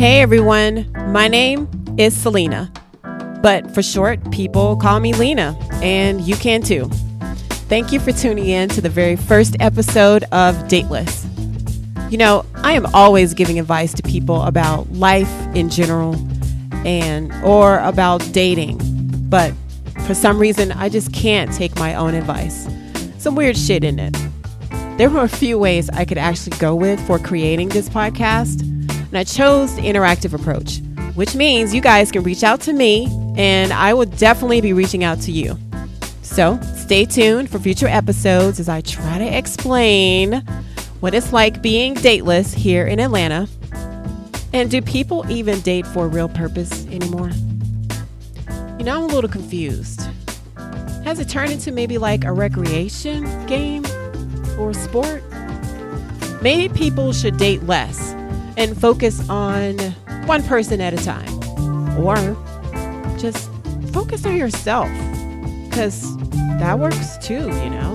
Hey everyone, my name is Selena, but for short, people call me Lena, and you can too. Thank you for tuning in to the very first episode of Dateless. You know, I am always giving advice to people about life in general and or about dating, but for some reason I just can't take my own advice. Some weird shit in it. There were a few ways I could actually go with for creating this podcast and I chose the interactive approach, which means you guys can reach out to me and I will definitely be reaching out to you. So stay tuned for future episodes as I try to explain what it's like being dateless here in Atlanta. And do people even date for a real purpose anymore? You know, I'm a little confused. Has it turned into maybe like a recreation game or sport? Maybe people should date less and focus on one person at a time. Or just focus on yourself because that works too, you know?